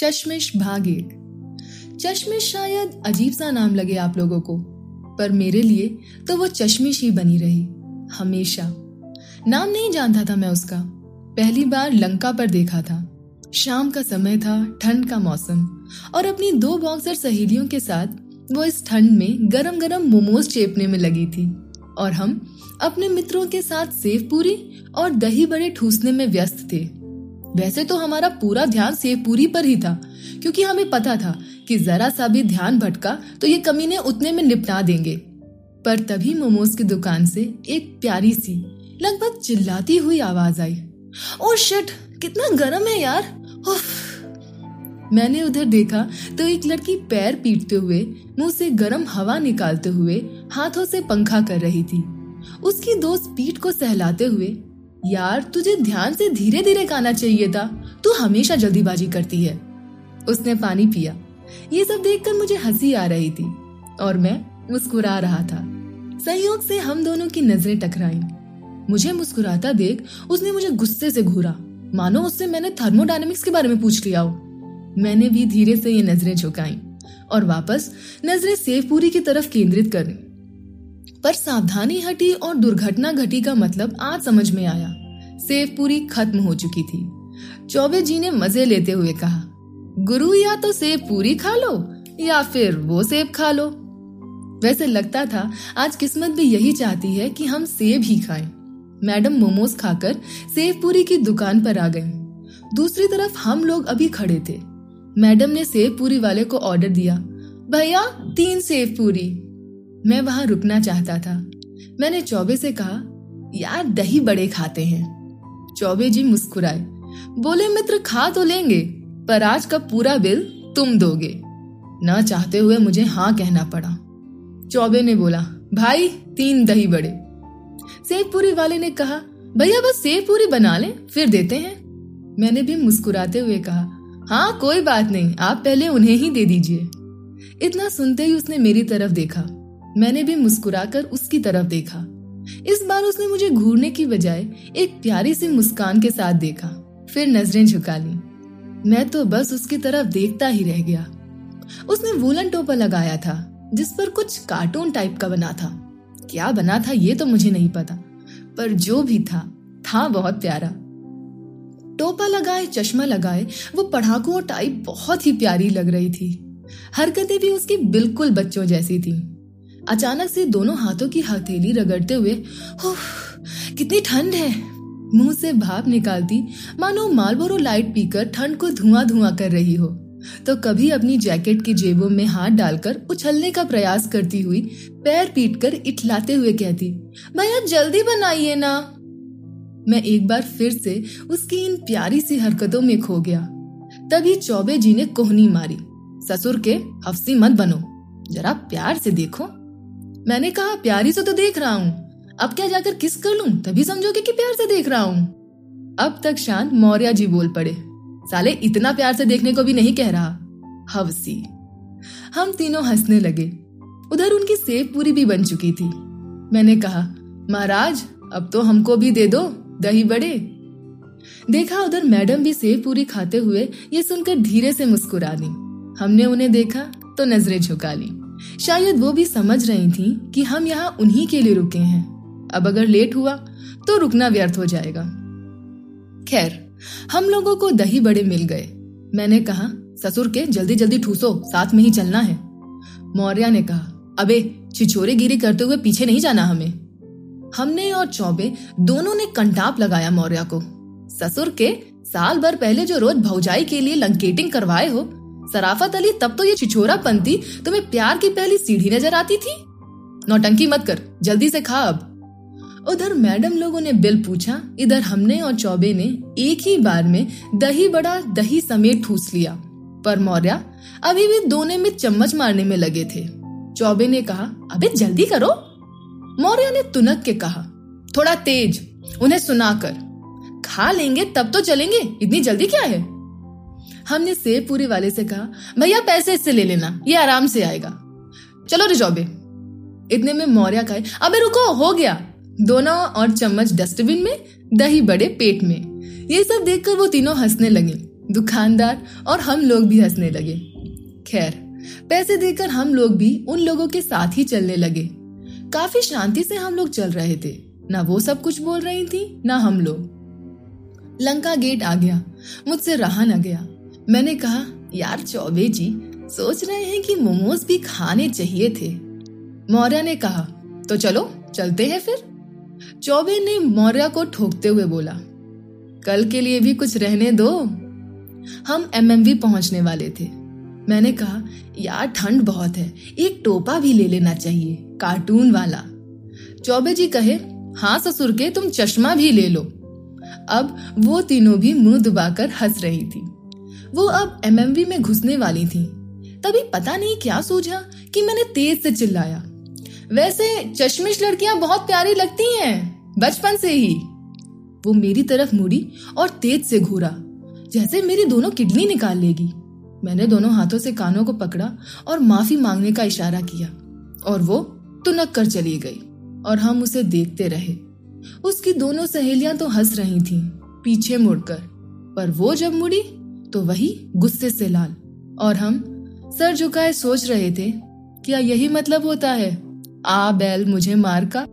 चश्मिश भाग एक चश्मिश शायद अजीब सा नाम लगे आप लोगों को, पर मेरे लिए तो वो चश्मिश ही बनी रही, हमेशा। नाम नहीं जानता था मैं उसका, पहली बार लंका पर देखा था। शाम का समय था, ठंड का मौसम, और अपनी दो बॉक्सर सहेलियों के साथ वो इस ठंड में गरम गरम मोमोज चेपने में लगी थी, और हम अपने मित्रों के साथ सेव पूरी और दही बड़े ठूसने में व्यस्त थे। वैसे तो हमारा पूरा ध्यान सेव पूरी पर ही था, क्योंकि हमें पता था कि जरा सा भी ध्यान भटका तो ये कमीने उतने में निपटा देंगे। पर तभी मोमोज की दुकान से एक प्यारी सी, लगभग चिल्लाती हुई आवाज़ आई। ओ शिट, कितना गर्म है यार। मैंने उधर देखा तो एक लड़की पैर पीटते हुए, मुँह से गर्म हवा निकालते हुए हाथों से पंखा कर रही थी। उसकी दोस्त पीठ को सहलाते हुए यार, तुझे ध्यान से धीरे धीरे गाना चाहिए था। तू हमेशा जल्दीबाजी करती है। उसने पानी पिया। ये सब देखकर मुझे हँसी आ रही थी और मैं मुस्कुरा रहा था। संयोग से हम दोनों की नज़रें टकराई। मुझे मुस्कुराता देख उसने मुझे गुस्से से घूरा। मानो उससे मैंने थर्मोडायनेमिक्स के बारे में पूछ लिया हो। मैंने भी धीरे से ये नज़रें झुकाई और वापस नज़रें सेवपुरी की तरफ़ केंद्रित कर पर सावधानी हटी और दुर्घटना घटी का मतलब आज समझ में आया। सेवपुरी खत्म हो चुकी थी। चौबे जी ने मज़े लेते हुए कहा, गुरु, या तो सेब पूरी खा लो, या फिर वो सेब खा लो? वैसे लगता था, आज किस्मत भी यही चाहती है कि हम सेब ही खाएँ। मैडम मोमोज खाकर सेब पूरी की दुकान पर आ गई। दूसरी तरफ़ हम लोग अभी खड़े थे। मैडम ने सेब पूरी वाले को ऑर्डर दिया, भैया, तीन सेब पूरी। मैं वहाँ रुकना चाहता था। मैंने चौबे से कहा, यार, दही बड़े खाते हैं। चौबे जी मुस्कुराए। बोले, मित्र, खा तो लेंगे, पर आज का पूरा बिल तुम दोगे। न चाहते हुए मुझे हाँ कहना पड़ा। चौबे ने बोला, भाई, तीन दही बड़े। सेवपुरी वाले ने कहा, भैया, बस सेव पूरी बना लें, फिर देते हैं। मैंने भी मुस्कुराते हुए कहा हाँ कोई बात नहीं, आप पहले उन्हें ही दे दीजिए। इतना सुनते ही उसने मेरी तरफ़ देखा। मैंने भी मुस्कुराकर उसकी तरफ़ देखा। इस बार उसने मुझे घूरने की बजाय एक प्यारी सी मुस्कान के साथ देखा, फिर नज़रें झुका ली मैं तो बस उसकी तरफ़ देखता ही रह गया। उसने वूलन टोपा लगाया था, जिस पर कुछ कार्टून टाइप का बना था। क्या बना था ये तो मुझे नहीं पता, पर जो भी था था बहुत प्यारा। टोपा लगाए, चश्मा लगाए, वो पढ़ाकू टाइप बहुत ही प्यारी लग रही थी। हरकतें भी उसकी बिल्कुल बच्चों जैसी थी। अचानक से दोनों हाथों की हथेली रगड़ते हुए कितनी ठंड है। मुँह से भाप निकालती, मानो मालबोरो लाइट पीकर ठंड को धुआँ धुआँ कर रही हो। तो कभी अपनी जैकेट की जेबों में हाथ डालकर उछलने का प्रयास करती हुई पैर पीटकर इठलाते हुए कहती, भैया, जल्दी बनाइए ना। मैं एक बार फिर से उसकी इन प्यारी सी हरकतों में खो गया। तभी चौबे जी ने कोहनी मारी, ससुर के, हफ्सी मत बनो। जरा प्यार से देखो। मैंने कहा, प्यारी से तो देख रहा हूँ। अब क्या जाकर किस कर लूँ? तभी समझोगे कि प्यार से देख रहा हूँ। अब तक शांत मौर्य जी बोल पड़े। साले, इतना प्यार से देखने को भी नहीं कह रहा। हवसी। हम तीनों हंसने लगे। उधर उनकी सेब पूरी भी बन चुकी थी। मैंने कहा, महाराज, अब तो हमको भी दे दो, दही बड़े। देखा उधर मैडम भी सेब पूरी खाते हुए ये सुनकर धीरे से मुस्कुरा दी हमने उन्हें देखा तो नज़रें झुका ली। शायद वो भी समझ रही थी कि हम यहाँ उन्हीं के लिए रुके हैं। अब अगर लेट हुआ तो रुकना व्यर्थ हो जाएगा। खैर, हम लोगों को दही बड़े मिल गए। मैंने कहा, ससुर के जल्दी जल्दी ठूसो, साथ में ही चलना है। मौर्य ने कहा, अबे, छिछोरे गिरी करते हुए पीछे नहीं जाना हमें। हमने और चौबे दोनों ने कंटाप लगाया मौर्य को। ससुर के साल भर पहले जो रोज भौजाई के लिए लंकेटिंग करवाए हो सराफत अली, तब तो ये छिछोरा पंथी तुम्हें प्यार की पहली सीढ़ी नज़र आती थी? नौटंकी मत कर, जल्दी से खा अब। उधर मैडम लोगों ने बिल पूछा, इधर हमने और चौबे ने एक ही बार में दही बड़ा, दही समेत ठूस लिया। पर मौर्य, अभी भी दोने में चम्मच मारने में लगे थे। चौबे ने कहा, अबे जल्दी करो। मौर्य ने तुनक के कहा, थोड़ा तेज, उन्हें सुनाकर, खा लेंगे तब तो चलेंगे, इतनी जल्दी क्या है? हमने सेब पूरी वाले से कहा, भैया, पैसे इससे ले लेना, ये आराम से आएगा। चलो रिजॉबे इतने में मौर्य कहे अबे रुको, हो गया। दोनों और चम्मच डस्टबिन में, दही बड़े पेट में। ये सब देखकर वो तीनों हंसने लगे। दुकानदार और हम लोग भी हंसने लगे। खैर, पैसे देकर हम लोग भी उन लोगों के साथ ही चलने लगे। काफ़ी शांति से हम लोग चल रहे थे। ना वो सब कुछ बोल रही थी, ना हम लोग। लंका गेट आ गया। मुझसे रहा न गया। मैंने कहा, यार चौबे जी, सोच रहे हैं कि मोमोज भी खाने चाहिए थे। मौर्य ने कहा तो चलो, चलते हैं फिर? चौबे ने मौर्य को ठोकते हुए बोला, कल के लिए भी कुछ रहने दो। हम एमएमवी पहुँचने वाले थे। मैंने कहा, यार ठंड बहुत है, एक टोपा भी ले लेना चाहिए, कार्टून वाला। चौबे जी कहे हाँ ससुर के, तुम चश्मा भी ले लो। अब वो तीनों भी मुँह दुबाकर हंस रही थी। वो अब एमएमवी में घुसने वाली थी। तभी पता नहीं क्या सूझा कि मैंने तेज से चिल्लाया। वैसे चश्मिश लड़कियाँ बहुत प्यारी लगती हैं, बचपन से ही। वो मेरी तरफ़ मुड़ी और तेज से घूरा, जैसे मेरी दोनों किडनी निकाल लेगी। मैंने दोनों हाथों से कानों को पकड़ा और माफ़ी मांगने का इशारा किया और वो तुनक कर चली गई और हम उसे देखते रहे। उसकी दोनों सहेलियाँ तो हंस रही थीं, पीछे मुड़कर। पर वो जब मुड़ी तो वही गुस्से से लाल। और हम सर झुकाए सोच रहे थे क्या यही मतलब होता है? आ बैल मुझे मार का।